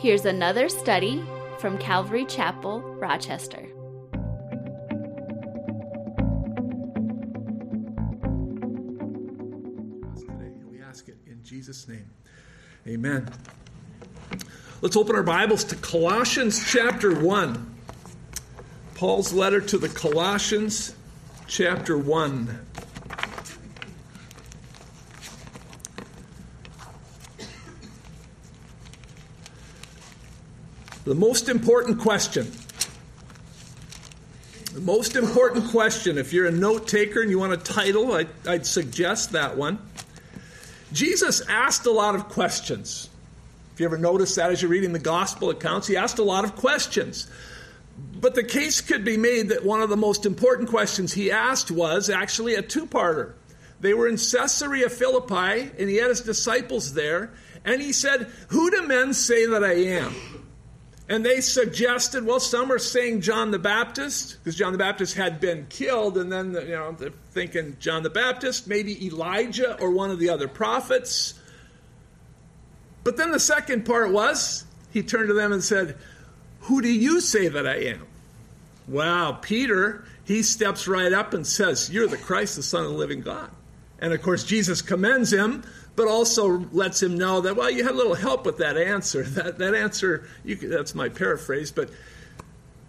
Here's another study from Calvary Chapel, Rochester. Today, we ask it in Jesus' name. Amen. Let's open our Bibles to Colossians chapter 1. Paul's letter to the Colossians chapter 1. The most important question. The most important question, if you're a note taker and you want a title, I, would suggest that one. Jesus asked a lot of questions. If you ever notice that as you're reading the gospel accounts, he asked a lot of questions. But the case could be made that one of the most important questions he asked was actually a two parter. They were in Caesarea Philippi, and he had his disciples there, and he said, Who do men say that I am? And they suggested, well, some are saying John the Baptist, because John the Baptist had been killed, and then, you know, they're thinking John the Baptist, maybe Elijah or one of the other prophets. But then the second part was, he turned to them and said, Who do you say that I am? Wow, Peter, he steps right up and says, You're the Christ, the Son of the living God. And of course, Jesus commends him but also lets him know that, well, you had a little help with that answer. That, that answer, could, that's my paraphrase, but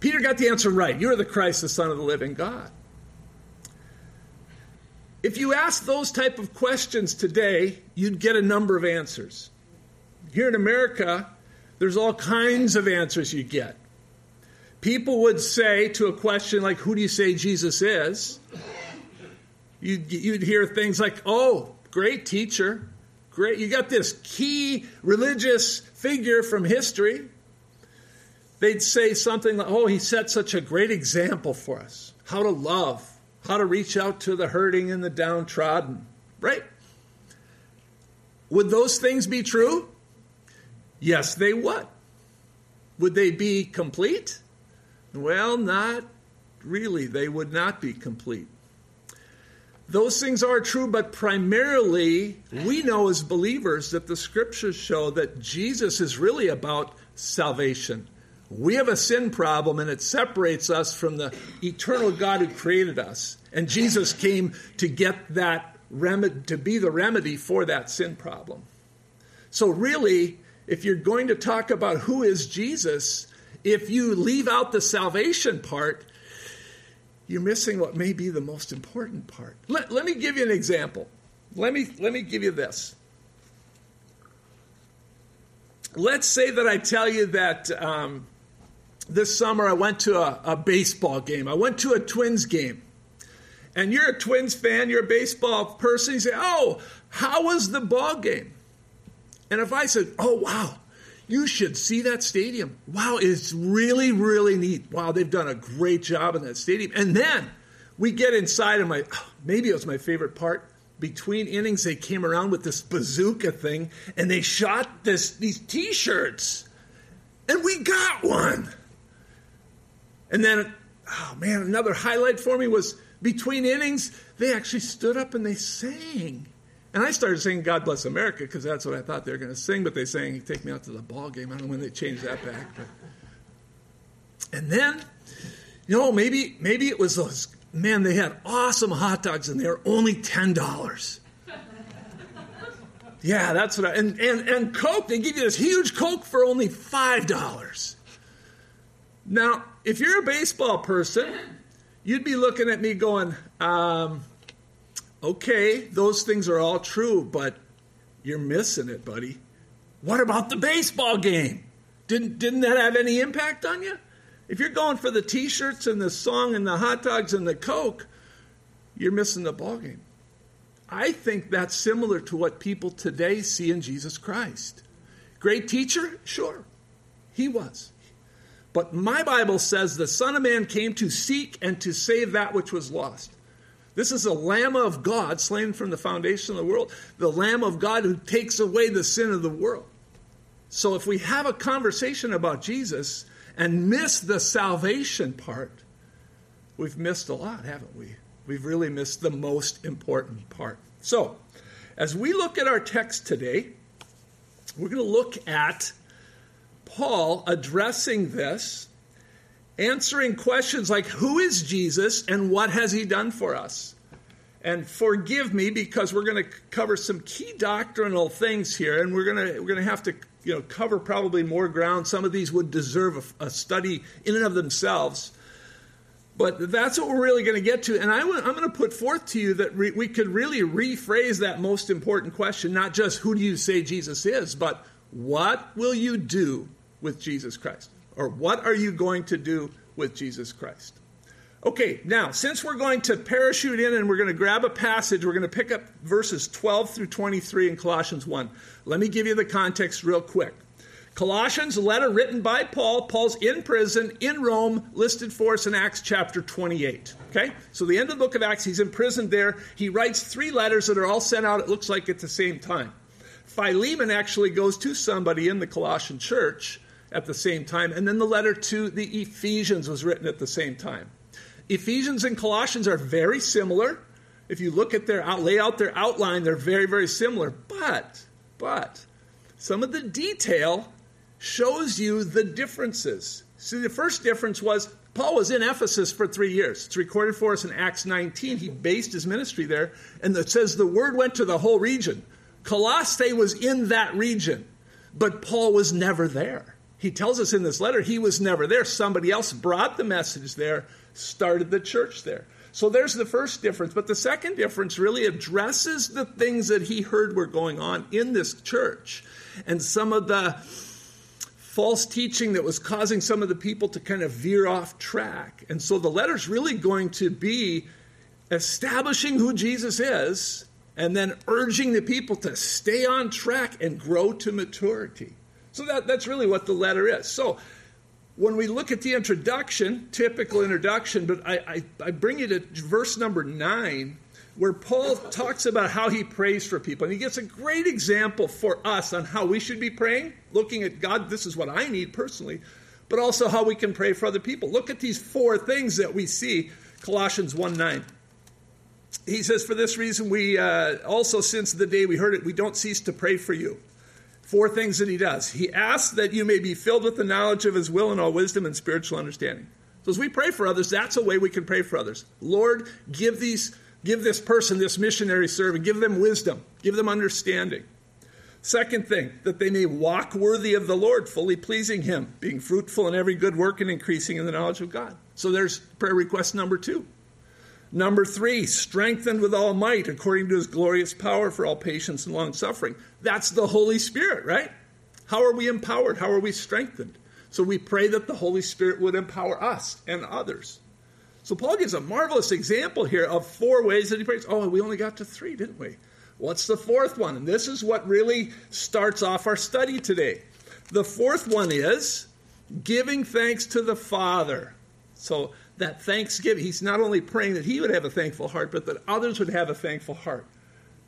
Peter got the answer right. You're the Christ, the Son of the living God. If you ask those type of questions today, you'd get a number of answers. Here in America, there's all kinds of answers you get. People would say to a question like, Who do you say Jesus is? You'd, you'd hear things like, Oh, great teacher. Great. You got this key religious figure from history. They'd say something like, oh, he set such a great example for us. How to love, how to reach out to the hurting and the downtrodden. Right? Would those things be true? Yes, they would. Would they be complete? Well, not really. They would not be complete. Those things are true, but primarily we know as believers that the scriptures show that Jesus is really about salvation. We have a sin problem and it separates us from the eternal God who created us. And Jesus came to get that remedy, to be the remedy for that sin problem. So, really, if you're going to talk about who is Jesus, if you leave out the salvation part, you're missing what may be the most important part. Let, let me give you an example. Let me, let me give you this. Let's say that I tell you that um, this summer I went to a, a baseball game. I went to a Twins game. And you're a Twins fan, you're a baseball person. You say, Oh, how was the ball game? And if I said, Oh, wow, you should see that stadium. Wow, it's really, really neat. Wow, they've done a great job in that stadium. And then we get inside, and my maybe it was my favorite part. Between innings, they came around with this bazooka thing, and they shot this these T-shirts, and we got one. And then, oh man, another highlight for me was between innings, they actually stood up and they sang. And I started singing God Bless America because that's what I thought they were going to sing, but they sang Take Me Out to the Ball Game. I don't know when they changed that back. But. And then, you know, maybe maybe it was those, man, they had awesome hot dogs and they were only $10. yeah, that's what I, and, and, and Coke, they give you this huge Coke for only $5. Now, if you're a baseball person, you'd be looking at me going, um, Okay, those things are all true, but you're missing it, buddy. What about the baseball game? Didn't, didn't that have any impact on you? If you're going for the t shirts and the song and the hot dogs and the Coke, you're missing the ball game. I think that's similar to what people today see in Jesus Christ. Great teacher? Sure, he was. But my Bible says the Son of Man came to seek and to save that which was lost. This is the Lamb of God slain from the foundation of the world, the Lamb of God who takes away the sin of the world. So if we have a conversation about Jesus and miss the salvation part, we've missed a lot, haven't we? We've really missed the most important part. So, as we look at our text today, we're going to look at Paul addressing this, answering questions like who is Jesus and what has he done for us? And forgive me because we're going to cover some key doctrinal things here, and we're going to we're going to have to you know cover probably more ground. Some of these would deserve a, a study in and of themselves. But that's what we're really going to get to. And I, am going to put forth to you that re, we could really rephrase that most important question not just who do you say Jesus is, but what will you do with Jesus Christ? Or what are you going to do with Jesus Christ? Okay, now, since we're going to parachute in and we're going to grab a passage, we're going to pick up verses 12 through 23 in Colossians 1. Let me give you the context real quick. Colossians, letter written by Paul. Paul's in prison in Rome, listed for us in Acts chapter 28. Okay? So, the end of the book of Acts, he's imprisoned there. He writes three letters that are all sent out, it looks like, at the same time. Philemon actually goes to somebody in the Colossian church at the same time, and then the letter to the Ephesians was written at the same time. Ephesians and Colossians are very similar. If you look at their lay out their outline, they're very, very similar. But, but, some of the detail shows you the differences. See, the first difference was Paul was in Ephesus for three years. It's recorded for us in Acts 19. He based his ministry there, and it says the word went to the whole region. Colossae was in that region, but Paul was never there. He tells us in this letter he was never there. Somebody else brought the message there, started the church there. So there's the first difference. But the second difference really addresses the things that he heard were going on in this church and some of the false teaching that was causing some of the people to kind of veer off track. And so the letter's really going to be establishing who Jesus is and then urging the people to stay on track and grow to maturity. So that, that's really what the letter is. So when we look at the introduction, typical introduction, but I, I, I bring you to verse number nine, where Paul talks about how he prays for people. And he gives a great example for us on how we should be praying, looking at God, this is what I need personally, but also how we can pray for other people. Look at these four things that we see Colossians 1 9 he says, For this reason, we uh, also, since the day we heard it, we don't cease to pray for you. Four things that he does. He asks that you may be filled with the knowledge of his will and all wisdom and spiritual understanding. So as we pray for others, that's a way we can pray for others. Lord, give these, give this person, this missionary servant, give them wisdom, give them understanding. Second thing, that they may walk worthy of the Lord, fully pleasing him, being fruitful in every good work and increasing in the knowledge of God. So there's prayer request number two. Number three, strengthened with all might according to his glorious power for all patience and long suffering. That's the Holy Spirit, right? How are we empowered? How are we strengthened? So we pray that the Holy Spirit would empower us and others. So Paul gives a marvelous example here of four ways that he prays. Oh, we only got to three, didn't we? What's the fourth one? And this is what really starts off our study today. The fourth one is giving thanks to the Father. So that thanksgiving, he's not only praying that he would have a thankful heart, but that others would have a thankful heart.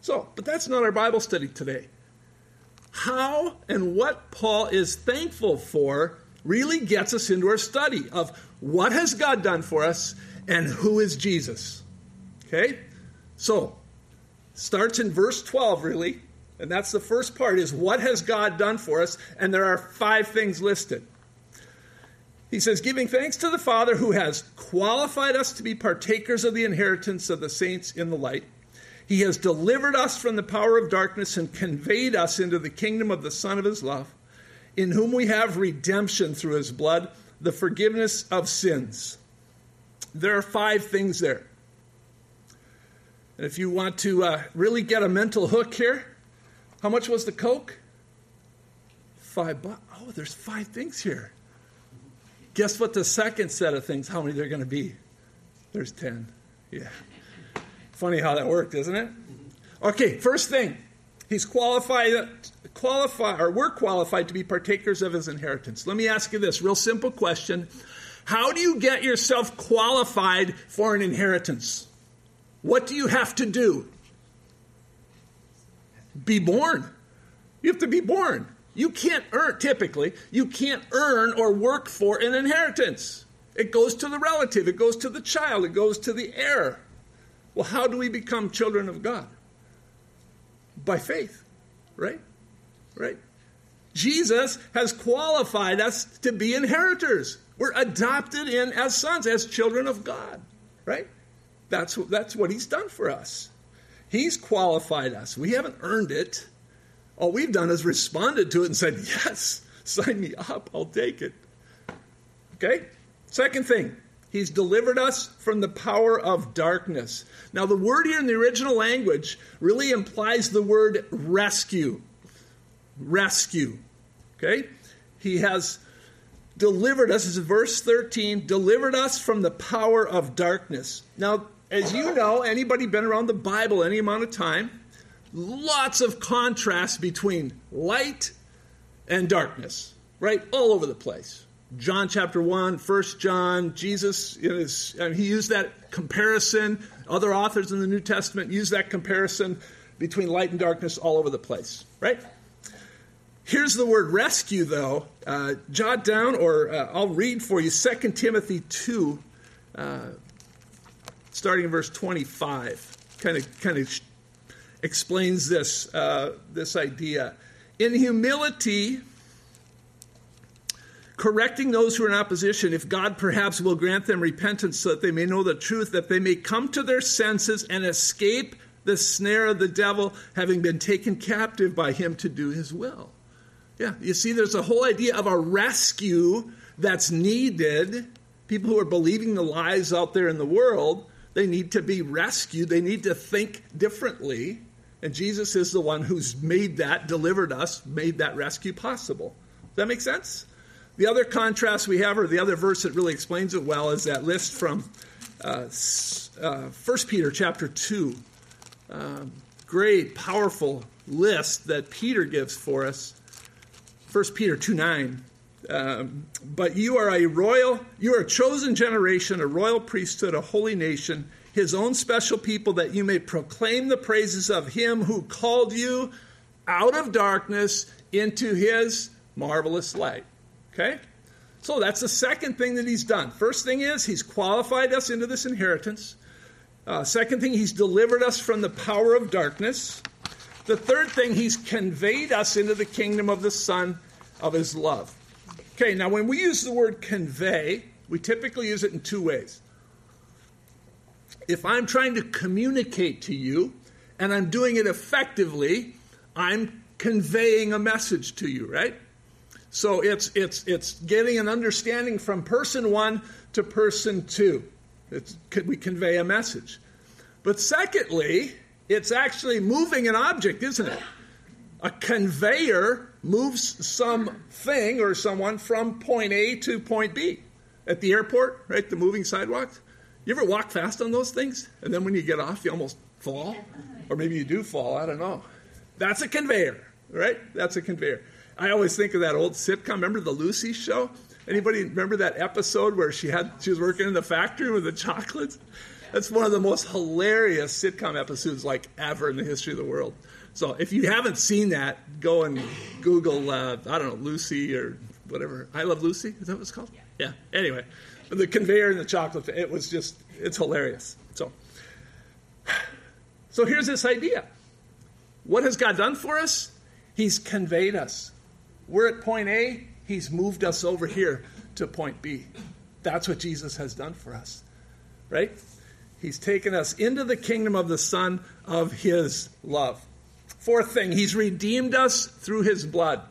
So, but that's not our Bible study today. How and what Paul is thankful for really gets us into our study of what has God done for us and who is Jesus. Okay? So, starts in verse 12 really, and that's the first part is what has God done for us and there are five things listed. He says, giving thanks to the Father who has qualified us to be partakers of the inheritance of the saints in the light. He has delivered us from the power of darkness and conveyed us into the kingdom of the Son of his love, in whom we have redemption through his blood, the forgiveness of sins. There are five things there. And if you want to uh, really get a mental hook here, how much was the Coke? Five bucks. Oh, there's five things here. Guess what the second set of things, how many they're going to be? There's 10. Yeah. Funny how that worked, isn't it? Okay, first thing. He's qualified, qualified, or we're qualified to be partakers of his inheritance. Let me ask you this real simple question. How do you get yourself qualified for an inheritance? What do you have to do? Be born. You have to be born. You can't earn, typically, you can't earn or work for an inheritance. It goes to the relative, it goes to the child, it goes to the heir. Well, how do we become children of God? By faith, right? Right? Jesus has qualified us to be inheritors. We're adopted in as sons, as children of God, right? That's, that's what he's done for us. He's qualified us. We haven't earned it. All we've done is responded to it and said, Yes, sign me up. I'll take it. Okay? Second thing, he's delivered us from the power of darkness. Now, the word here in the original language really implies the word rescue. Rescue. Okay? He has delivered us, this is verse 13, delivered us from the power of darkness. Now, as you know, anybody been around the Bible any amount of time, lots of contrast between light and darkness, right? All over the place. John chapter 1, 1 John, Jesus, is, he used that comparison. Other authors in the New Testament use that comparison between light and darkness all over the place, right? Here's the word rescue, though. Uh, jot down, or uh, I'll read for you 2 Timothy 2, uh, starting in verse 25. Kind of, kind of explains this, uh, this idea. In humility, correcting those who are in opposition, if God perhaps will grant them repentance so that they may know the truth, that they may come to their senses and escape the snare of the devil, having been taken captive by him to do his will. Yeah, you see, there's a whole idea of a rescue that's needed. People who are believing the lies out there in the world, they need to be rescued. They need to think differently. And Jesus is the one who's made that, delivered us, made that rescue possible. Does that make sense? The other contrast we have, or the other verse that really explains it well, is that list from uh, uh, 1 Peter chapter 2. Um, great, powerful list that Peter gives for us. 1 Peter 2 9. Um, but you are a royal, you are a chosen generation, a royal priesthood, a holy nation his own special people, that you may proclaim the praises of him who called you out of darkness into his marvelous light. Okay? So that's the second thing that he's done. First thing is, he's qualified us into this inheritance. Uh, second thing, he's delivered us from the power of darkness. The third thing, he's conveyed us into the kingdom of the Son of his love. Okay, now when we use the word convey, we typically use it in two ways if I'm trying to communicate to you and I'm doing it effectively, I'm conveying a message to you, right? So it's it's it's getting an understanding from person 1 to person 2. It's, we convey a message. But secondly, it's actually moving an object, isn't it? A conveyor moves something or someone from point A to point B. At the airport, right? The moving sidewalks. You ever walk fast on those things? And then when you get off, you almost fall? Or maybe you do fall, I don't know. That's a conveyor, right? That's a conveyor. I always think of that old sitcom. Remember the Lucy show? Anybody remember that episode where she had she was working in the factory with the chocolates? That's one of the most hilarious sitcom episodes like ever in the history of the world. So if you haven't seen that, go and Google uh, I don't know Lucy or whatever. I love Lucy. Is that what it's called? Yeah. yeah. Anyway, the conveyor and the chocolate. It was just, it's hilarious. So, so here's this idea. What has God done for us? He's conveyed us. We're at point A, He's moved us over here to point B. That's what Jesus has done for us, right? He's taken us into the kingdom of the Son of His love. Fourth thing, He's redeemed us through His blood.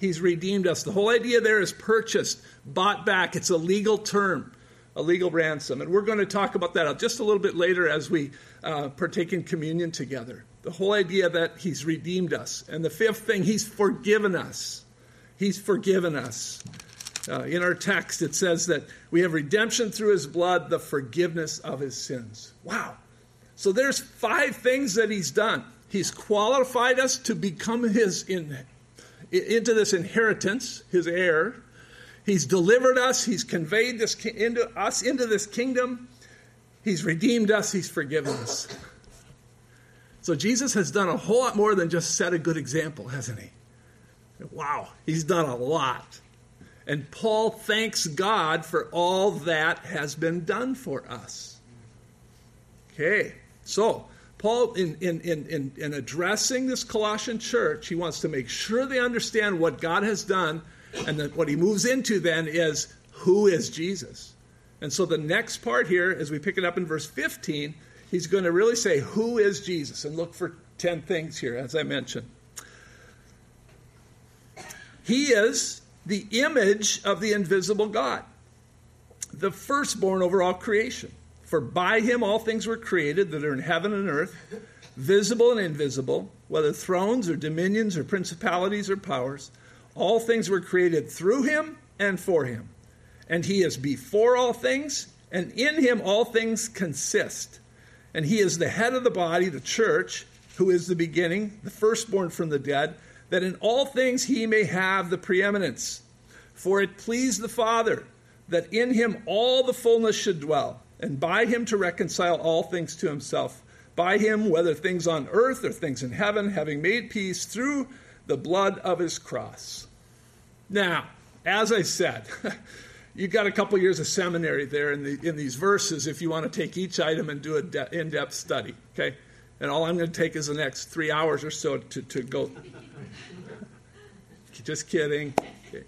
He's redeemed us. The whole idea there is purchased, bought back. It's a legal term, a legal ransom. And we're going to talk about that just a little bit later as we uh, partake in communion together. The whole idea that He's redeemed us. And the fifth thing, He's forgiven us. He's forgiven us. Uh, in our text, it says that we have redemption through His blood, the forgiveness of His sins. Wow. So there's five things that He's done. He's qualified us to become His in, into this inheritance, his heir. He's delivered us. He's conveyed this into us into this kingdom. He's redeemed us. He's forgiven us. So Jesus has done a whole lot more than just set a good example, hasn't he? Wow, he's done a lot. And Paul thanks God for all that has been done for us. Okay, so Paul, in, in, in, in, addressing this Colossian church, he wants to make sure they understand what God has done, and that what he moves into then is who is Jesus? And so the next part here, as we pick it up in verse 15, he's going to really say, Who is Jesus? And look for 10 things here, as I mentioned. He is the image of the invisible God, the firstborn over all creation. For by him all things were created that are in heaven and earth, visible and invisible, whether thrones or dominions or principalities or powers. All things were created through him and for him. And he is before all things, and in him all things consist. And he is the head of the body, the church, who is the beginning, the firstborn from the dead, that in all things he may have the preeminence. For it pleased the Father that in him all the fullness should dwell and by him to reconcile all things to himself. By him, whether things on earth or things in heaven, having made peace through the blood of his cross. Now, as I said, you've got a couple years of seminary there in, the, in these verses if you want to take each item and do an de- in depth study, okay? And all I'm going to take is the next three hours or so to, to go. just kidding. Okay.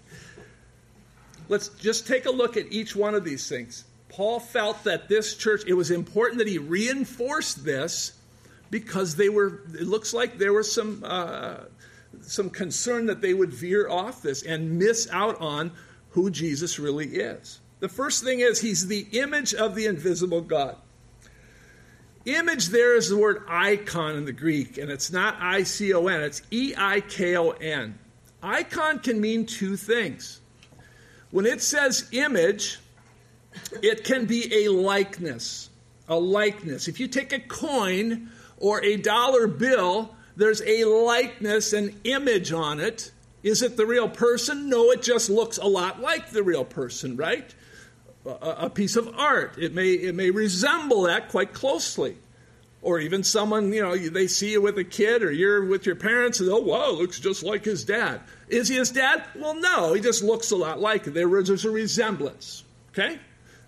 Let's just take a look at each one of these things. Paul felt that this church, it was important that he reinforced this because they were, it looks like there was some, uh, some concern that they would veer off this and miss out on who Jesus really is. The first thing is, he's the image of the invisible God. Image there is the word icon in the Greek, and it's not I C O N, it's E I K O N. Icon can mean two things. When it says image, it can be a likeness. A likeness. If you take a coin or a dollar bill, there's a likeness, an image on it. Is it the real person? No, it just looks a lot like the real person, right? A, piece of art. It may, it may resemble that quite closely or even someone, you know, they see you with a kid or you're with your parents and, oh, wow, looks just like his dad. Is he his dad? Well, no, he just looks a lot like it. There's a resemblance, okay?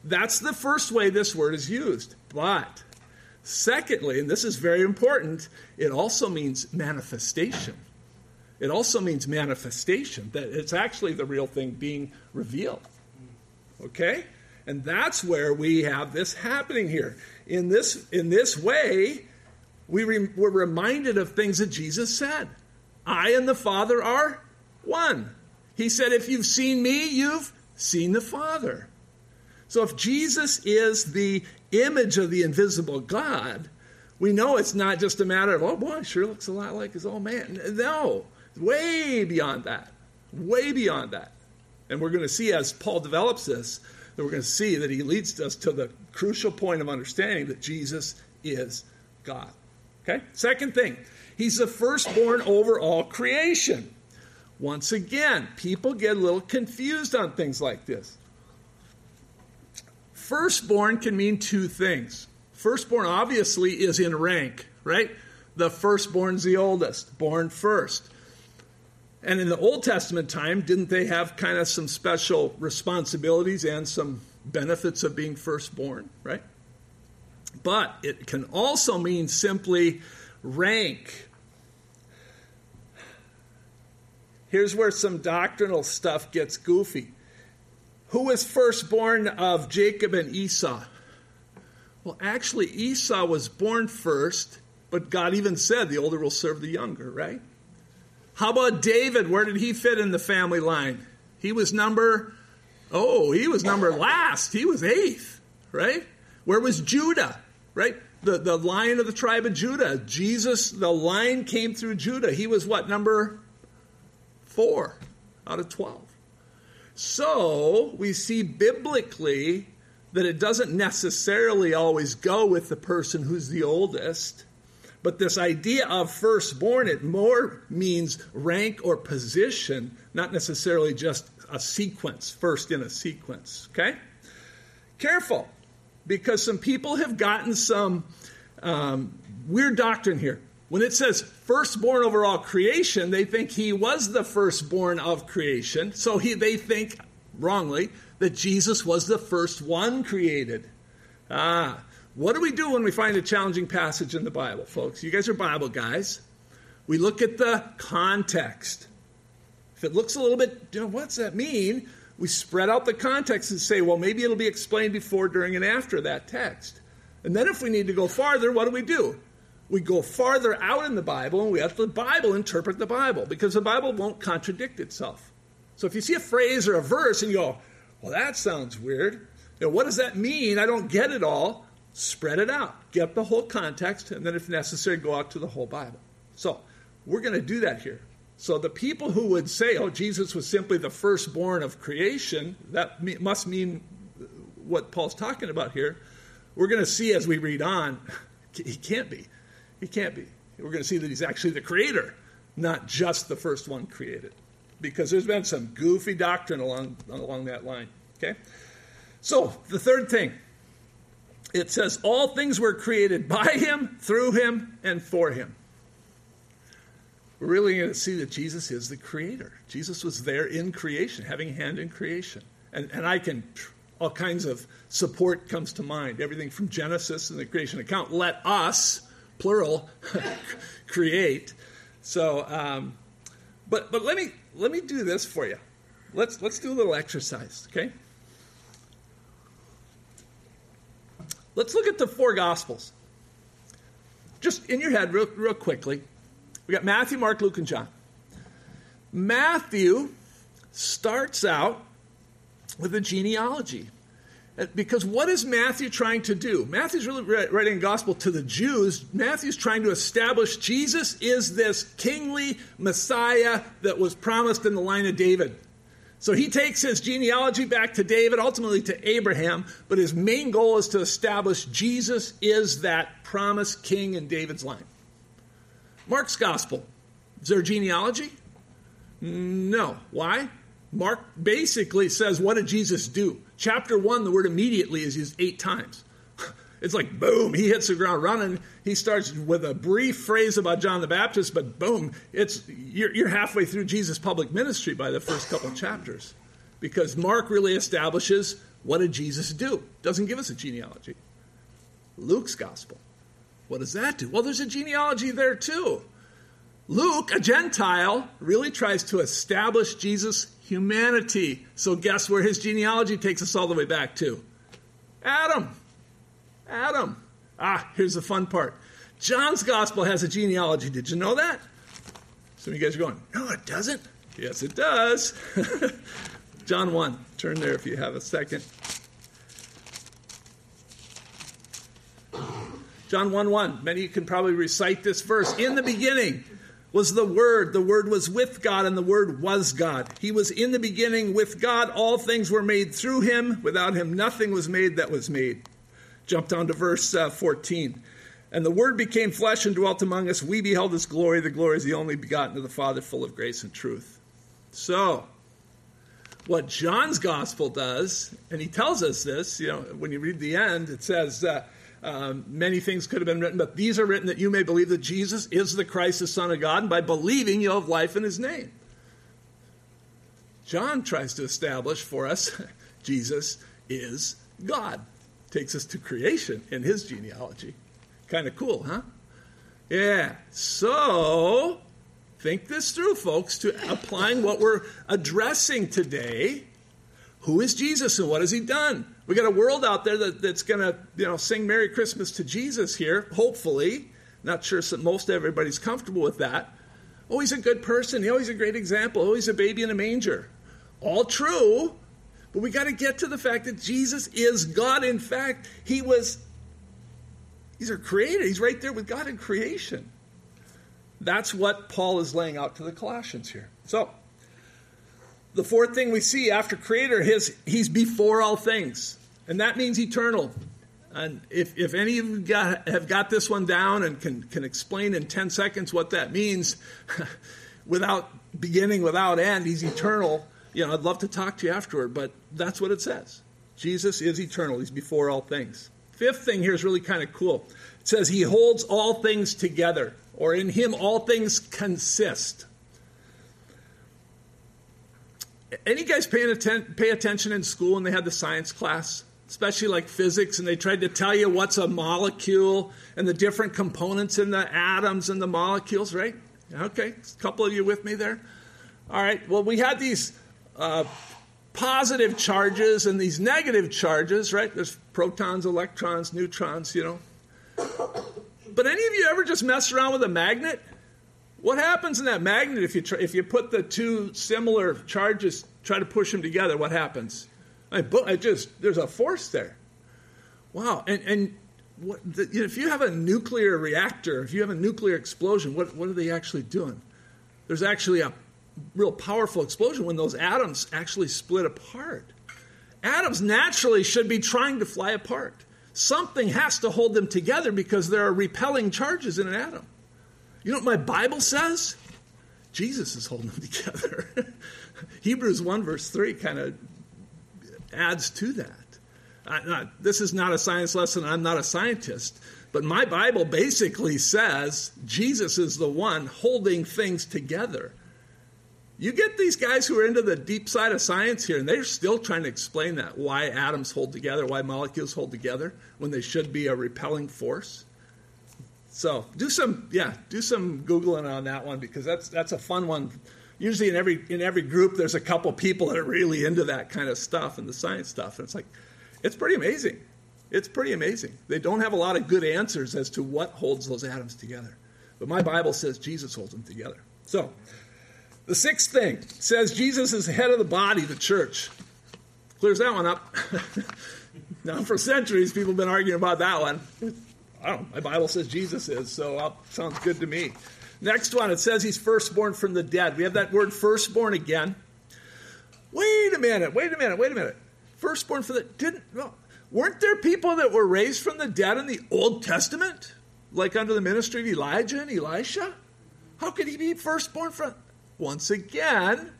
That's the first way this word is used. But secondly, and this is very important, it also means manifestation. It also means manifestation, that it's actually the real thing being revealed. Okay? And that's where we have this happening here. In this, in this way, we re, we're reminded of things that Jesus said. I and the Father are one. He said, If you've seen me, you've seen the Father. So if Jesus is the image of the invisible God, we know it's not just a matter of, oh boy, sure looks a lot like his old man. No, way beyond that. Way beyond that. And we're going to see as Paul develops this, that we're going to see that he leads us to the crucial point of understanding that Jesus is God. Okay? Second thing, he's the firstborn over all creation. Once again, people get a little confused on things like this. Firstborn can mean two things. Firstborn obviously is in rank, right? The firstborn's the oldest, born first. And in the Old Testament time, didn't they have kind of some special responsibilities and some benefits of being firstborn, right? But it can also mean simply rank. Here's where some doctrinal stuff gets goofy. Who was firstborn of Jacob and Esau? Well, actually, Esau was born first, but God even said the older will serve the younger, right? How about David? Where did he fit in the family line? He was number, oh, he was number last. He was eighth, right? Where was Judah, right? The, the lion of the tribe of Judah. Jesus, the line came through Judah. He was what, number four out of 12. So we see biblically that it doesn't necessarily always go with the person who's the oldest. But this idea of firstborn, it more means rank or position, not necessarily just a sequence, first in a sequence. Okay? Careful, because some people have gotten some um, weird doctrine here. When it says firstborn over all creation, they think he was the firstborn of creation. So he, they think, wrongly, that Jesus was the first one created. Ah, What do we do when we find a challenging passage in the Bible, folks? You guys are Bible guys. We look at the context. If it looks a little bit, you know, what's that mean? We spread out the context and say, well, maybe it'll be explained before, during, and after that text. And then if we need to go farther, what do we do? We go farther out in the Bible and we let the Bible interpret the Bible because the Bible won't contradict itself. So if you see a phrase or a verse and you go, well, that sounds weird, you know, what does that mean? I don't get it all. Spread it out. Get the whole context, and then if necessary, go out to the whole Bible. So we're going to do that here. So the people who would say, oh, Jesus was simply the firstborn of creation, that must mean what Paul's talking about here. We're going to see as we read on, he can't be. He can't be. We're going to see that he's actually the creator, not just the first one created. Because there's been some goofy doctrine along, along that line. Okay? So, the third thing it says, All things were created by him, through him, and for him. We're really going to see that Jesus is the creator. Jesus was there in creation, having a hand in creation. And, and I can, all kinds of support comes to mind. Everything from Genesis and the creation account. Let us, plural, create. So, um, but, but let, me, let me do this for you. Let's, let's do a little exercise, okay? Let's look at the four Gospels. Just in your head, real, real quickly. We got Matthew, Mark, Luke, and John. Matthew starts out with a genealogy. Because what is Matthew trying to do? Matthew's really writing a gospel to the Jews. Matthew's trying to establish Jesus is this kingly Messiah that was promised in the line of David. So he takes his genealogy back to David, ultimately to Abraham, but his main goal is to establish Jesus is that promised king in David's line. Mark's gospel, is there a genealogy? No. Why? Mark basically says, What did Jesus do? Chapter 1, the word immediately is used eight times. It's like boom, he hits the ground running. He starts with a brief phrase about John the Baptist, but boom, it's you're, you're halfway through Jesus' public ministry by the first couple chapters, because Mark really establishes what did Jesus do. Doesn't give us a genealogy. Luke's gospel, what does that do? Well, there's a genealogy there too. Luke, a Gentile, really tries to establish Jesus' humanity. So, guess where his genealogy takes us all the way back to? Adam. Adam. Ah, here's the fun part. John's gospel has a genealogy. Did you know that? Some of you guys are going, no, it doesn't. Yes, it does. John 1. Turn there if you have a second. John 1 1. Many can probably recite this verse. In the beginning was the Word. The Word was with God, and the Word was God. He was in the beginning with God. All things were made through him. Without him, nothing was made that was made. Jump down to verse uh, 14. And the Word became flesh and dwelt among us. We beheld his glory. The glory is the only begotten of the Father, full of grace and truth. So, what John's gospel does, and he tells us this, you know, when you read the end, it says, uh, um, many things could have been written, but these are written that you may believe that Jesus is the Christ, the Son of God, and by believing you'll have life in his name. John tries to establish for us Jesus is God. Takes us to creation in his genealogy. Kind of cool, huh? Yeah. So, think this through, folks, to applying what we're addressing today. Who is Jesus and what has he done? We got a world out there that, that's going to, you know, sing Merry Christmas to Jesus here, hopefully. Not sure most everybody's comfortable with that. Oh, he's a good person. Oh, he's a great example. Oh, he's a baby in a manger. All true, but we got to get to the fact that Jesus is God. In fact, he was, he's our creator. He's right there with God in creation. That's what Paul is laying out to the Colossians here. So, the fourth thing we see after creator is he's before all things. And that means eternal. And if, if any of you got, have got this one down and can, can explain in 10 seconds what that means without beginning, without end, he's eternal, you know, I'd love to talk to you afterward, but that's what it says. Jesus is eternal, he's before all things. Fifth thing here is really kind of cool. It says he holds all things together, or in him all things consist. Any guys paying atten- pay attention in school when they had the science class? especially like physics, and they tried to tell you what's a molecule and the different components in the atoms and the molecules, right? Okay, a couple of you with me there? All right, well, we had these uh, positive charges and these negative charges, right? There's protons, electrons, neutrons, you know. But any of you ever just mess around with a magnet? What happens in that magnet if you if you put the two similar charges, try to push them together? What happens? I, I just there's a force there. Wow, and and what, the, you know, if you have a nuclear reactor, if you have a nuclear explosion, what what are they actually doing? There's actually a real powerful explosion when those atoms actually split apart. Atoms naturally should be trying to fly apart. Something has to hold them together because there are repelling charges in an atom. You know what my Bible says? Jesus is holding them together. Hebrews 1, verse 3 kind of adds to that. I, this is not a science lesson. I'm not a scientist. But my Bible basically says Jesus is the one holding things together. You get these guys who are into the deep side of science here, and they're still trying to explain that why atoms hold together, why molecules hold together when they should be a repelling force. So do some, yeah, do some googling on that one because that's that's a fun one. Usually in every in every group, there's a couple people that are really into that kind of stuff and the science stuff, and it's like, it's pretty amazing. It's pretty amazing. They don't have a lot of good answers as to what holds those atoms together, but my Bible says Jesus holds them together. So. The sixth thing says Jesus is the head of the body, the church. Clears that one up. now, for centuries, people have been arguing about that one. I don't know. My Bible says Jesus is, so I'll, sounds good to me. Next one, it says he's firstborn from the dead. We have that word firstborn again. Wait a minute, wait a minute, wait a minute. Firstborn for the didn't well, weren't there people that were raised from the dead in the Old Testament? Like under the ministry of Elijah and Elisha? How could he be firstborn from once again,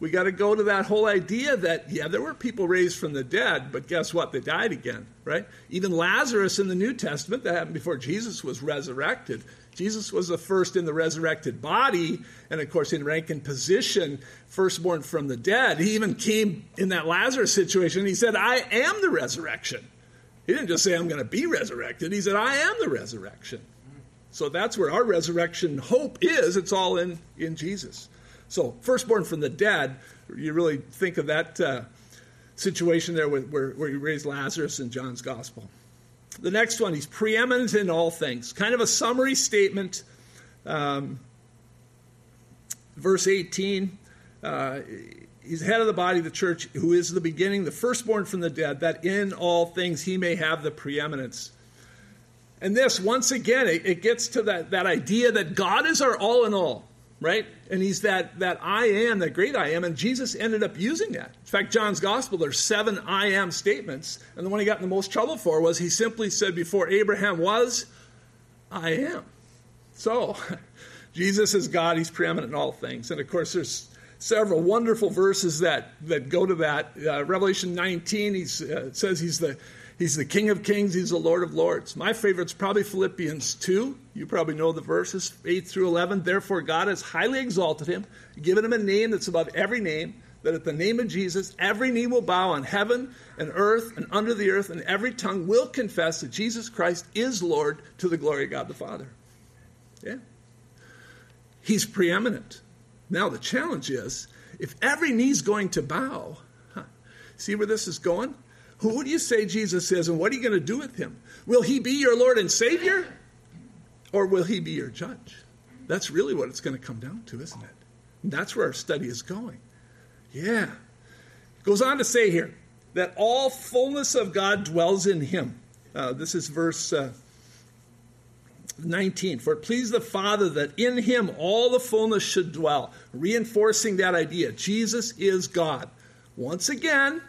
we got to go to that whole idea that, yeah, there were people raised from the dead, but guess what? They died again, right? Even Lazarus in the New Testament, that happened before Jesus was resurrected. Jesus was the first in the resurrected body, and of course, in rank and position, firstborn from the dead. He even came in that Lazarus situation. He said, I am the resurrection. He didn't just say, I'm going to be resurrected. He said, I am the resurrection. So that's where our resurrection hope is. It's all in, in Jesus. So, firstborn from the dead, you really think of that uh, situation there where, where, where you raised Lazarus in John's gospel. The next one, he's preeminent in all things. Kind of a summary statement. Um, verse 18, uh, he's head of the body of the church, who is the beginning, the firstborn from the dead, that in all things he may have the preeminence. And this, once again, it, it, gets to that, that idea that God is our all in all, right? And he's that, that I am, that great I am, and Jesus ended up using that. In fact, John's gospel, there's seven I am statements, and the one he got in the most trouble for was he simply said, Before Abraham was, I am. So, Jesus is God, he's preeminent in all things. And of course, there's several wonderful verses that, that go to that. Uh, Revelation 19, he uh, says he's the He's the King of Kings, He's the Lord of Lords. My favorite's probably Philippians 2. You probably know the verses 8 through 11. Therefore, God has highly exalted him, given him a name that's above every name, that at the name of Jesus, every knee will bow on heaven and earth and under the earth, and every tongue will confess that Jesus Christ is Lord to the glory of God the Father. Yeah. He's preeminent. Now, the challenge is if every knee's going to bow, huh, see where this is going? Who do you say Jesus is, and what are you going to do with him? Will he be your Lord and Savior, or will he be your judge? That's really what it's going to come down to, isn't it? And that's where our study is going. Yeah. It goes on to say here that all fullness of God dwells in him. Uh, this is verse uh, 19. For it pleased the Father that in him all the fullness should dwell, reinforcing that idea. Jesus is God. Once again,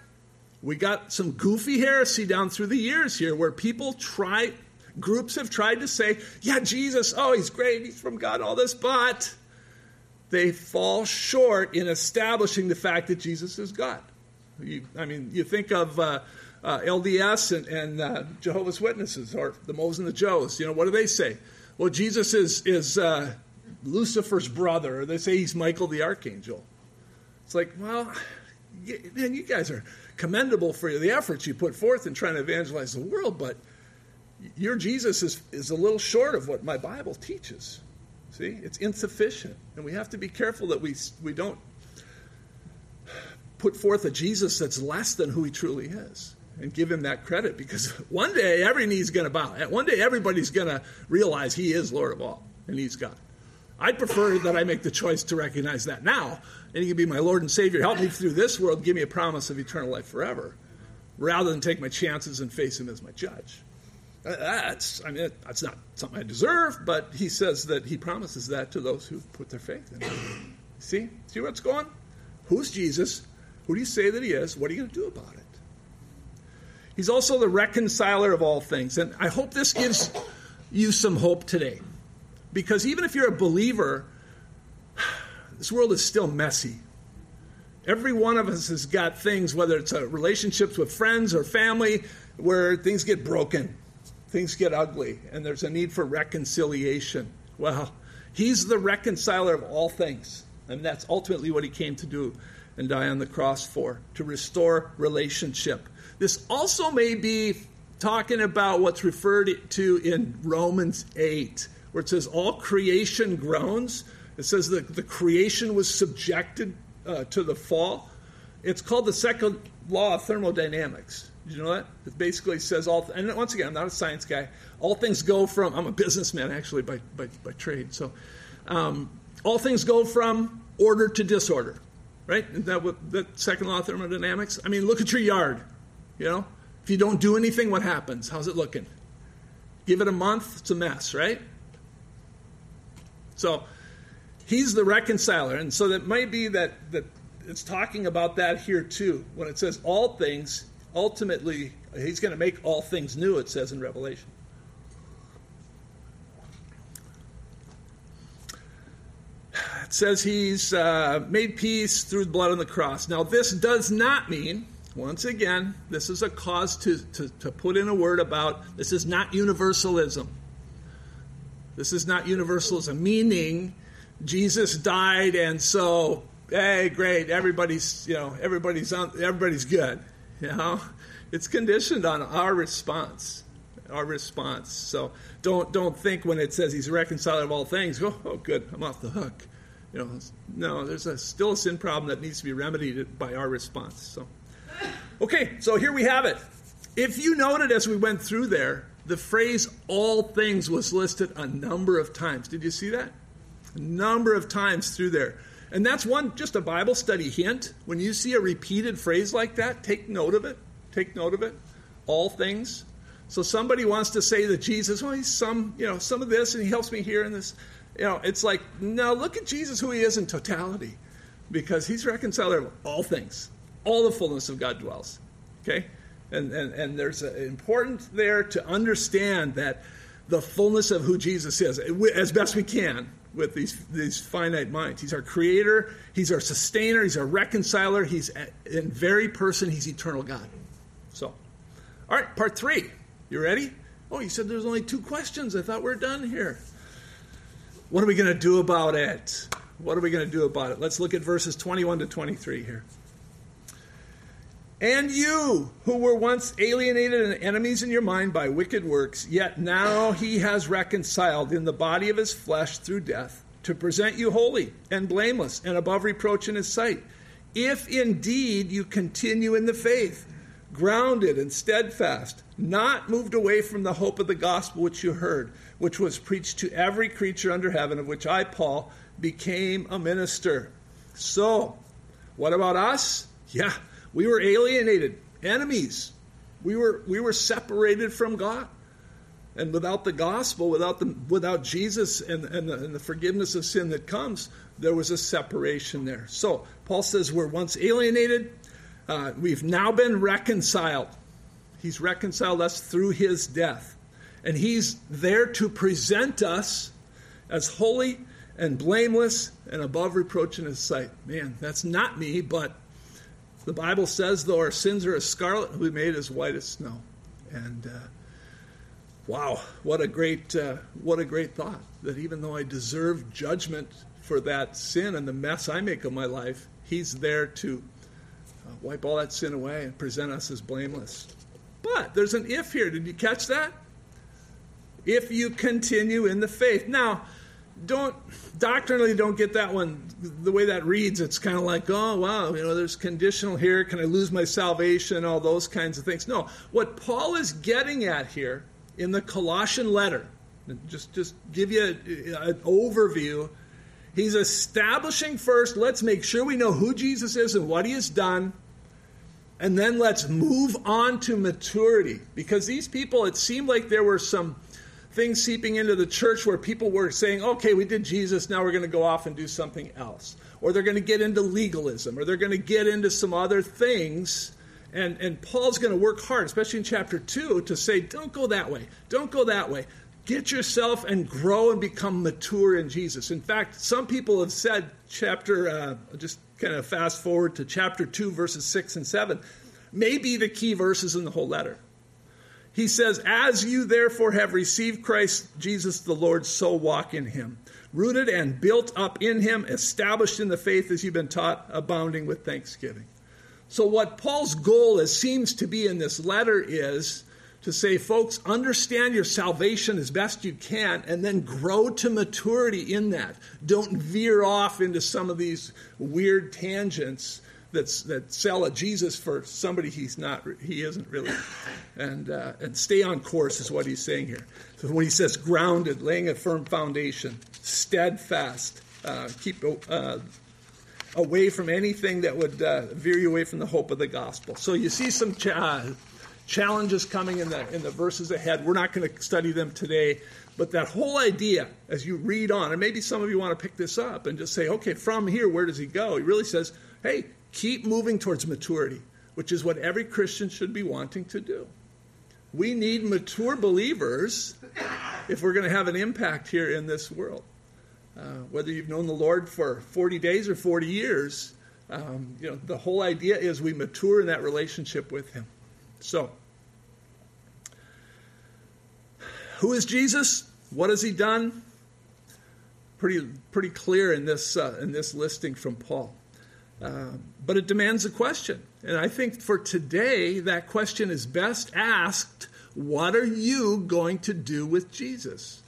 we got some goofy heresy down through the years here where people try, groups have tried to say, yeah, Jesus, oh, he's great, he's from God, all this, but they fall short in establishing the fact that Jesus is God. You, I mean, you think of uh, uh, LDS and, and uh, Jehovah's Witnesses or the Moes and the Joes. You know, what do they say? Well, Jesus is, is uh, Lucifer's brother, or they say he's Michael the Archangel. It's like, well, man, you guys are commendable for the efforts you put forth in trying to evangelize the world, but your Jesus is, is a little short of what my Bible teaches. See, it's insufficient. And we have to be careful that we, we don't put forth a Jesus that's less than who he truly is and give him that credit because one day every knee's going to bow. One day everybody's going to realize he is Lord of all and he's God. I'd prefer that I make the choice to recognize that now and he can be my Lord and Savior, help me through this world, give me a promise of eternal life forever, rather than take my chances and face him as my judge. Uh, that's, I mean, that's not something I deserve, but he says that he promises that to those who put their faith in him. See? See what's going? Who's Jesus? Who do you say that he is? What are you going to do about it? He's also the reconciler of all things. And I hope this gives you some hope today. Because even if you're a believer, this world is still messy. Every one of us has got things, whether it's uh, relationships with friends or family, where things get broken things get ugly and there's a need for reconciliation. Well, he's the reconciler of all things. And that's ultimately what he came to do and die on the cross for, to restore relationship. This also may be talking about what's referred to in Romans 8, where it says, All creation groans. It says that the creation was subjected uh, to the fall. It's called the second law of thermodynamics. Did you know that? It basically says all, and once again, I'm not a science guy. All things go from, I'm a businessman actually by, by, by trade. So um, all things go from order to disorder, right? Is that what that second law of thermodynamics? I mean, look at your yard. You know, if you don't do anything, what happens? How's it looking? Give it a month, it's a mess, right? So he's the reconciler, and so that might be that that it's talking about that here too when it says all things ultimately, he's going to make all things new, it says in Revelation. It says he's uh, made peace through the blood on the cross. Now, this does not mean, once again, this is a cause to, to, to put in a word about this is not universalism. This is not universalism, meaning Jesus died and so, hey, great, everybody's, you know, everybody's on, everybody's good. You know, it's conditioned on our response. Our response. So don't don't think when it says he's reconciled of all things, oh, oh good, I'm off the hook. You know, no, there's a, still a sin problem that needs to be remedied by our response. So, okay, so here we have it. If you noted as we went through there, the phrase all things was listed a number of times. Did you see that? A number of times through there. And that's one, just a Bible study hint. When you see a repeated phrase like that, take note of it. Take note of it. All things. So somebody wants to say that Jesus, well, he's some, you know, some of this, and he helps me here in this. You know, it's like, no, look at Jesus, who he is in totality, because he's reconciler of all things. All the fullness of God dwells. Okay? And, and, and there's an important there to understand that the fullness of who Jesus is, eh, as best we can, with these, these finite minds. He's our creator, he's our sustainer, he's our reconciler, he's in very person, he's eternal God. So, all right, part three. You ready? Oh, you said there's only two questions. I thought we are done here. What are we going to do about it? What are we going to do about it? Let's look at verses 21 to 23 here. And you, who were once alienated and enemies in your mind by wicked works, yet now he has reconciled in the body of his flesh through death to present you holy and blameless and above reproach in his sight. If indeed you continue in the faith, grounded and steadfast, not moved away from the hope of the gospel which you heard, which was preached to every creature under heaven, of which I, Paul, became a minister. So, what about us? Yeah we were alienated, enemies. We were, we were separated from God. And without the gospel, without, the, without Jesus and, and the, and the forgiveness of sin that comes, there was a separation there. So, Paul says we're once alienated, uh, we've now been reconciled. He's reconciled us through his death. And he's there to present us as holy and blameless and above reproach in his sight. Man, that's not me, but the Bible says, though our sins are as scarlet, we made as white as snow. And uh, wow, what a great, uh, what a great thought that even though I deserve judgment for that sin and the mess I make of my life, He's there to uh, wipe all that sin away and present us as blameless. But there's an if here. Did you catch that? If you continue in the faith. Now, don't doctrinally don't get that one. The way that reads it's kind of like oh wow you know there's conditional here. Can i lose my salvation? All those kinds of things. No what paul is getting at here in the colossian letter just just give you a, an overview he's establishing first let's make sure we know who jesus is and what he has done and then let's move on to maturity. Because these people it seemed like there were some things seeping into the church where people were saying, okay, we did Jesus, now we're going to go off and do something else. Or they're going to get into legalism, or they're going to get into some other things. And, and Paul's going to work hard, especially in chapter 2, to say, don't go that way, don't go that way. Get yourself and grow and become mature in Jesus. In fact, some people have said, chapter, uh, just kind of fast forward to chapter 2, verses 6 and 7, may be the key verses in the whole letter he says, As you therefore have received Christ Jesus the Lord, so walk in him. Rooted and built up in him, established in the faith as you've been taught, abounding with thanksgiving. So, what Paul's goal is, seems to be in this letter is to say, folks, understand your salvation as best you can and then grow to maturity in that. Don't veer off into some of these weird tangents that's, that sell a Jesus for somebody he's not, he isn't really. And, uh, and stay on course is what he's saying here. So when he says grounded, laying a firm foundation, steadfast, uh, keep uh, away from anything that would uh, veer you away from the hope of the gospel. So you see some cha- challenges coming in the, in the verses ahead. We're not going to study them today. But that whole idea, as you read on, and maybe some of you want to pick this up and just say, okay, from here, where does he go? He really says, hey, Keep moving towards maturity, which is what every Christian should be wanting to do. We need mature believers if we're going to have an impact here in this world. Uh, whether you've known the Lord for 40 days or 40 years, um, you know, the whole idea is we mature in that relationship with Him. So, who is Jesus? What has He done? Pretty, pretty clear in this, uh, in this listing from Paul. Uh, but it demands a question. And I think for today, that question is best asked what are you going to do with Jesus?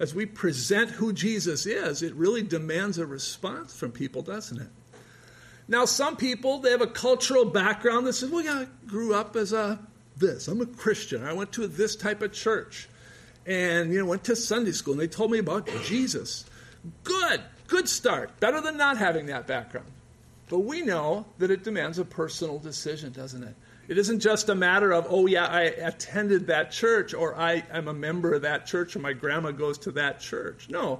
As we present who Jesus is, it really demands a response from people, doesn't it? Now, some people, they have a cultural background that says, well, yeah, I grew up as a this. I'm a Christian. I went to this type of church and, you know, went to Sunday school and they told me about Jesus. Good, good start. Better than not having that background. But we know that it demands a personal decision, doesn't it? It isn't just a matter of, oh, yeah, I attended that church, or I am a member of that church, or my grandma goes to that church. No.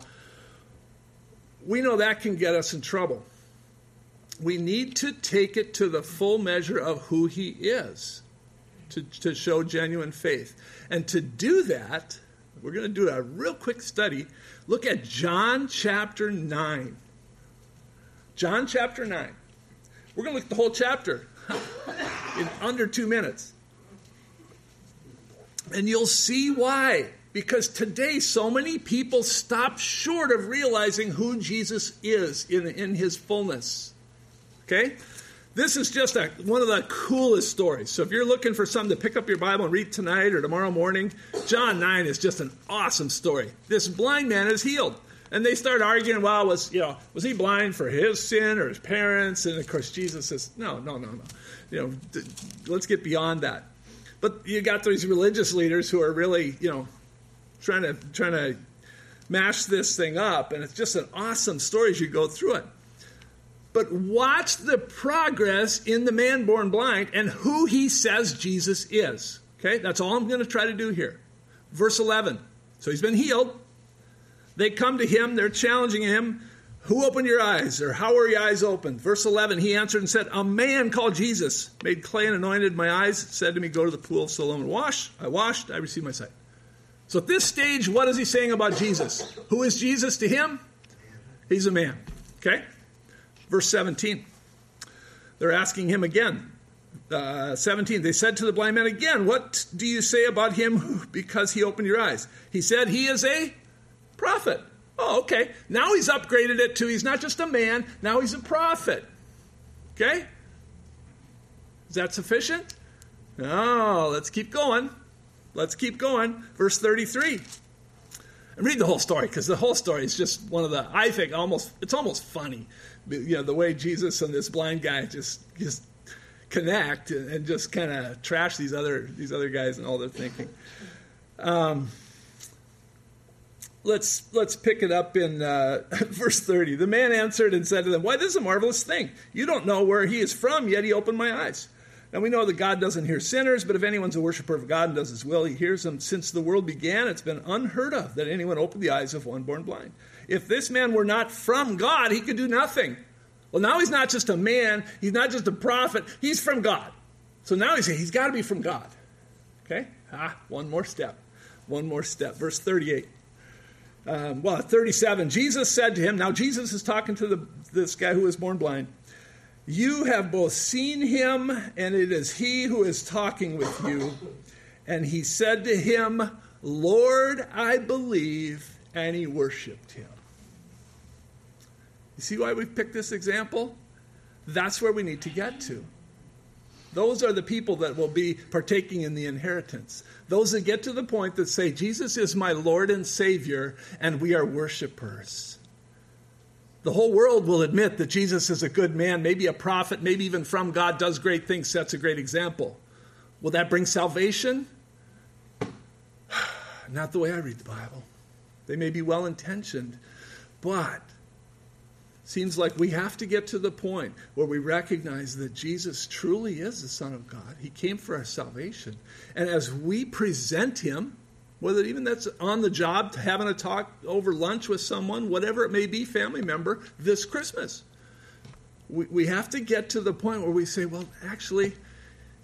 We know that can get us in trouble. We need to take it to the full measure of who he is to, to show genuine faith. And to do that, we're going to do a real quick study. Look at John chapter 9. John chapter 9. We're going to look at the whole chapter in under two minutes. And you'll see why. Because today, so many people stop short of realizing who Jesus is in, in his fullness. Okay? This is just a, one of the coolest stories. So if you're looking for something to pick up your Bible and read tonight or tomorrow morning, John 9 is just an awesome story. This blind man is healed. And they start arguing, well, was you know, was he blind for his sin or his parents? And of course, Jesus says, no, no, no, no. You know, th- let's get beyond that. But you got these religious leaders who are really, you know, trying to trying to mash this thing up, and it's just an awesome story as you go through it. But watch the progress in the man born blind and who he says Jesus is. Okay, that's all I'm going to try to do here. Verse 11. So he's been healed. They come to him, they're challenging him. Who opened your eyes? Or how were your eyes opened? Verse 11, he answered and said, A man called Jesus made clay and anointed my eyes, said to me, Go to the pool of Siloam and wash. I washed, I received my sight. So at this stage, what is he saying about Jesus? Who is Jesus to him? He's a man. Okay? Verse 17. They're asking him again. Uh, 17. They said to the blind man again, What do you say about him because he opened your eyes? He said, He is a prophet. Oh, okay. Now he's upgraded it to he's not just a man, now he's a prophet. Okay? Is that sufficient? No, let's keep going. Let's keep going. Verse 33. And read the whole story because the whole story is just one of the, I think, almost, it's almost funny. You know, the way Jesus and this blind guy just, just connect and just kind of trash these other, these other guys and all their thinking. Um, let's let's pick it up in uh, verse 30 the man answered and said to them why this is a marvelous thing. You don't know where he is from yet he opened my eyes. Now we know that god doesn't hear sinners but if anyone's a worshiper of god and does his will he hears them. Since the world began it's been unheard of that anyone opened the eyes of one born blind. If this man were not from god he could do nothing. Well now he's not just a man. He's not just a prophet. He's from god. So now he's he's got to be from god. Okay? Ah one more step. One more step. Verse 38 um, well, 37, Jesus said to him, now Jesus is talking to the, this guy who was born blind. You have both seen him, and it is he who is talking with you. And he said to him, Lord, I believe. And he worshiped him. You see why we picked this example? That's where we need to get to. Those are the people that will be partaking in the inheritance. Those that get to the point that say, Jesus is my Lord and Savior, and we are worshipers. The whole world will admit that Jesus is a good man, maybe a prophet, maybe even from God, does great things, sets a great example. Will that bring salvation? Not the way I read the Bible. They may be well intentioned, but Seems like we have to get to the point where we recognize that Jesus truly is the Son of God. He came for our salvation. And as we present Him, whether even that's on the job, having a talk over lunch with someone, whatever it may be, family member, this Christmas, we, we have to get to the point where we say, well, actually,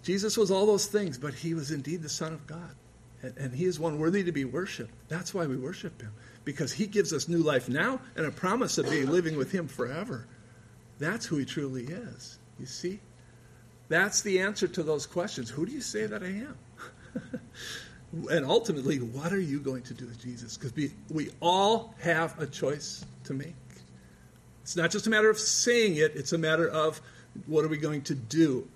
Jesus was all those things, but He was indeed the Son of God. And, and He is one worthy to be worshiped. That's why we worship Him because he gives us new life now and a promise of being living with him forever. That's who he truly is. You see? That's the answer to those questions. Who do you say that I am? and ultimately, what are you going to do with Jesus? Because we, we all have a choice to make. It's not just a matter of saying it, it's a matter of what are we going to do?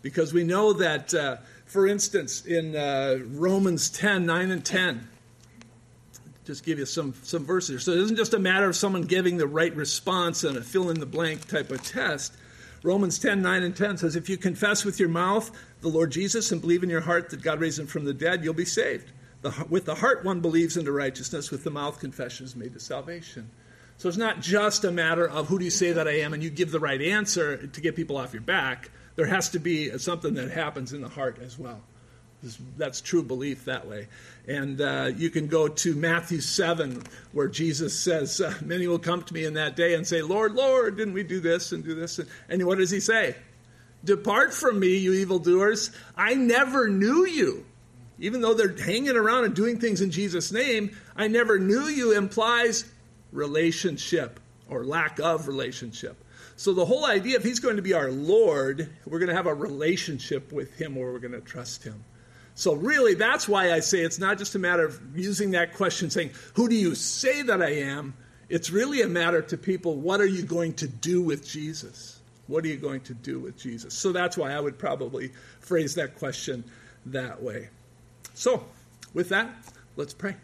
Because we know that, uh, for instance, in uh, Romans 10 9 and 10, just give you some, some verses. So it isn't just a matter of someone giving the right response and a fill in the blank type of test. Romans 10 9 and 10 says, If you confess with your mouth the Lord Jesus and believe in your heart that God raised him from the dead, you'll be saved. The, with the heart, one believes into righteousness, with the mouth, confession is made to salvation. So it's not just a matter of who do you say that I am and you give the right answer to get people off your back. There has to be something that happens in the heart as well. That's true belief that way. And uh, you can go to Matthew 7, where Jesus says, uh, Many will come to me in that day and say, Lord, Lord, didn't we do this and do this? And, what does he say? Depart from me, you evildoers. I never knew you. Even though they're hanging around and doing things in Jesus' name, I never knew you implies relationship or lack of relationship. So the whole idea, if he's going to be our Lord, we're going to have a relationship with him or we're going to trust him. So, really, that's why I say it's not just a matter of using that question saying, Who do you say that I am? It's really a matter to people, what are you going to do with Jesus? What are you going to do with Jesus? So that's why I would probably phrase that question that way. So, with that, let's pray.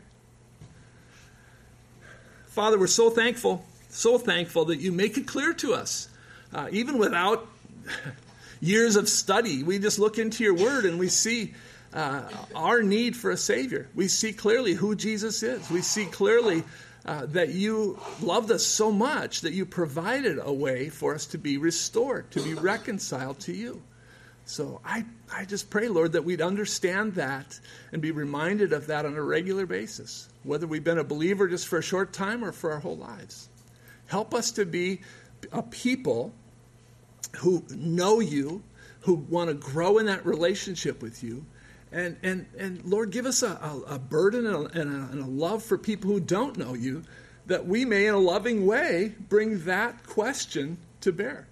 Father, we're so thankful, so thankful that you make it clear to us, uh, even without years of study. We just look into your word and we see uh, our need for a Savior. We see clearly who Jesus is. We see clearly uh, that you loved us so much that you provided a way for us to be restored, to be reconciled to you. So I, I just pray, Lord, that we'd understand that and be reminded of that on a regular basis, whether we've been a believer just for a short time or for our whole lives. Help us to be a people who know you, who want to grow in that relationship with you, and, and, and Lord, give us a, a, a burden and a, and, and a love for people who don't know you, that we may, in a loving way, bring that question to bear.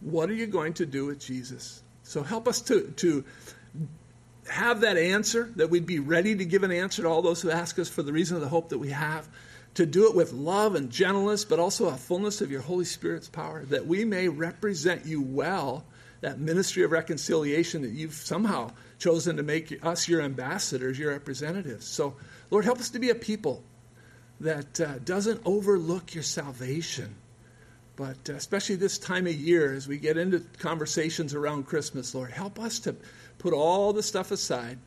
What are you going to do with Jesus? So help us to, to have that answer, that we'd be ready to give an answer to all those who ask us for the reason of the hope that we have, to do it with love and gentleness, but also a fullness of your Holy Spirit's power, that we may represent you well that ministry of reconciliation that you've somehow chosen to make us your ambassadors, your representatives. So, Lord, help us to be a people that uh, doesn't overlook your salvation. But uh, especially this time of year, as we get into conversations around Christmas, Lord, help us to put all the stuff aside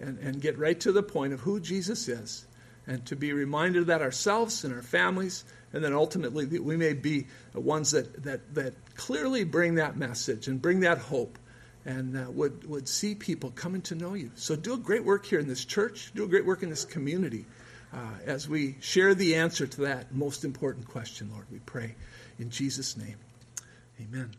and, and get right to the point of who Jesus is and to be reminded of that ourselves and our families, and then ultimately that we may be the ones that, that, that clearly bring that message and bring that hope and uh, would, would see people coming to know you. So do a great work here in this church, do a great work in this community uh, as we share the answer to that most important question, Lord. We pray in Jesus' name. Amen.